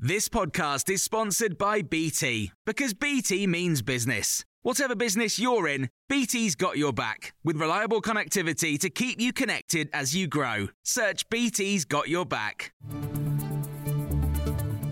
This podcast is sponsored by BT because BT means business. Whatever business you're in, BT's got your back with reliable connectivity to keep you connected as you grow. Search BT's got your back.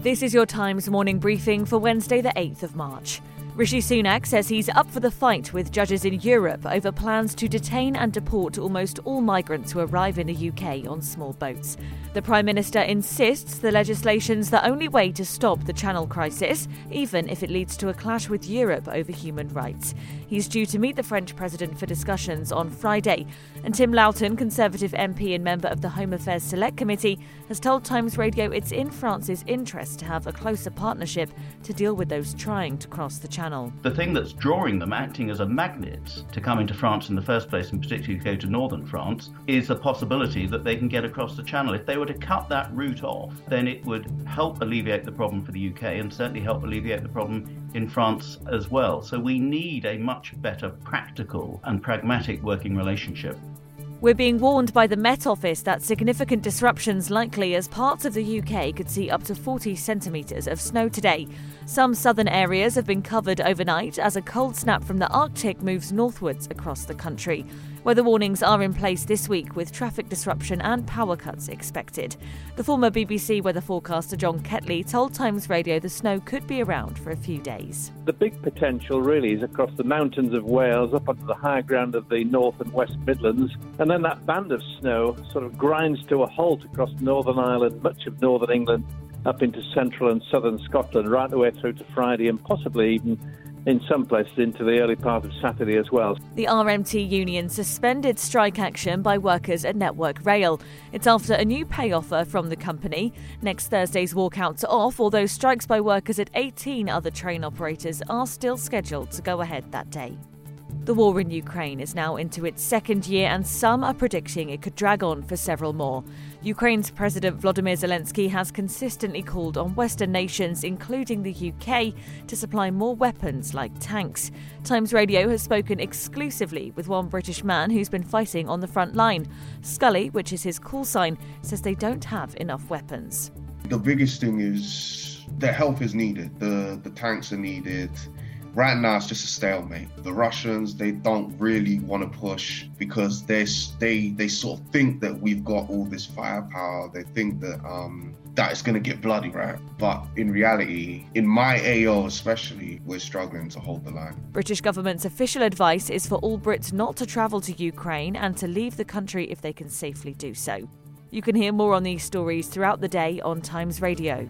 This is your Times morning briefing for Wednesday, the 8th of March. Rishi Sunak says he's up for the fight with judges in Europe over plans to detain and deport almost all migrants who arrive in the UK on small boats. The Prime Minister insists the legislation's the only way to stop the Channel crisis, even if it leads to a clash with Europe over human rights. He's due to meet the French President for discussions on Friday. And Tim Loughton, Conservative MP and member of the Home Affairs Select Committee, has told Times Radio it's in France's interest to have a closer partnership to deal with those trying to cross the Channel. The thing that's drawing them, acting as a magnet to come into France in the first place, and particularly go to northern France, is the possibility that they can get across the Channel. If they were to cut that route off, then it would help alleviate the problem for the UK and certainly help alleviate the problem in France as well. So we need a much better practical and pragmatic working relationship. We're being warned by the Met Office that significant disruptions likely as parts of the UK could see up to 40 centimetres of snow today. Some southern areas have been covered overnight as a cold snap from the Arctic moves northwards across the country. Weather warnings are in place this week with traffic disruption and power cuts expected. The former BBC weather forecaster John Ketley told Times Radio the snow could be around for a few days. The big potential really is across the mountains of Wales, up onto the higher ground of the North and West Midlands, and then that band of snow sort of grinds to a halt across Northern Ireland, much of Northern England, up into central and southern Scotland, right the way through to Friday, and possibly even in some places into the early part of Saturday as well. The RMT union suspended strike action by workers at Network Rail. It's after a new pay offer from the company. Next Thursday's walkouts are off, although strikes by workers at 18 other train operators are still scheduled to go ahead that day. The war in Ukraine is now into its second year, and some are predicting it could drag on for several more. Ukraine's President Vladimir Zelensky has consistently called on Western nations, including the UK, to supply more weapons like tanks. Times Radio has spoken exclusively with one British man who's been fighting on the front line. Scully, which is his call sign, says they don't have enough weapons. The biggest thing is the help is needed, the, the tanks are needed right now it's just a stalemate. The Russians they don't really want to push because they they they sort of think that we've got all this firepower. They think that um that it's going to get bloody, right? But in reality, in my AO especially, we're struggling to hold the line. British government's official advice is for all Brits not to travel to Ukraine and to leave the country if they can safely do so. You can hear more on these stories throughout the day on Times Radio.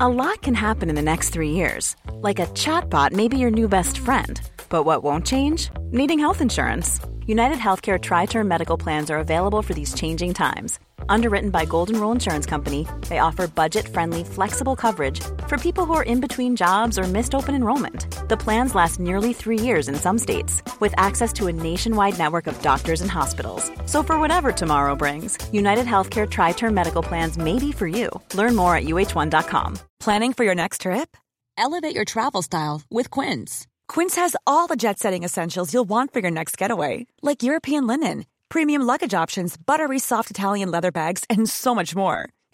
A lot can happen in the next three years. Like a chatbot may be your new best friend. But what won't change? Needing health insurance. United Healthcare Tri Term Medical Plans are available for these changing times. Underwritten by Golden Rule Insurance Company, they offer budget friendly, flexible coverage for people who are in between jobs or missed open enrollment. The plans last nearly three years in some states, with access to a nationwide network of doctors and hospitals. So, for whatever tomorrow brings, United Healthcare Tri Term Medical Plans may be for you. Learn more at uhone.com. Planning for your next trip? Elevate your travel style with Quince. Quince has all the jet setting essentials you'll want for your next getaway, like European linen, premium luggage options, buttery soft Italian leather bags, and so much more.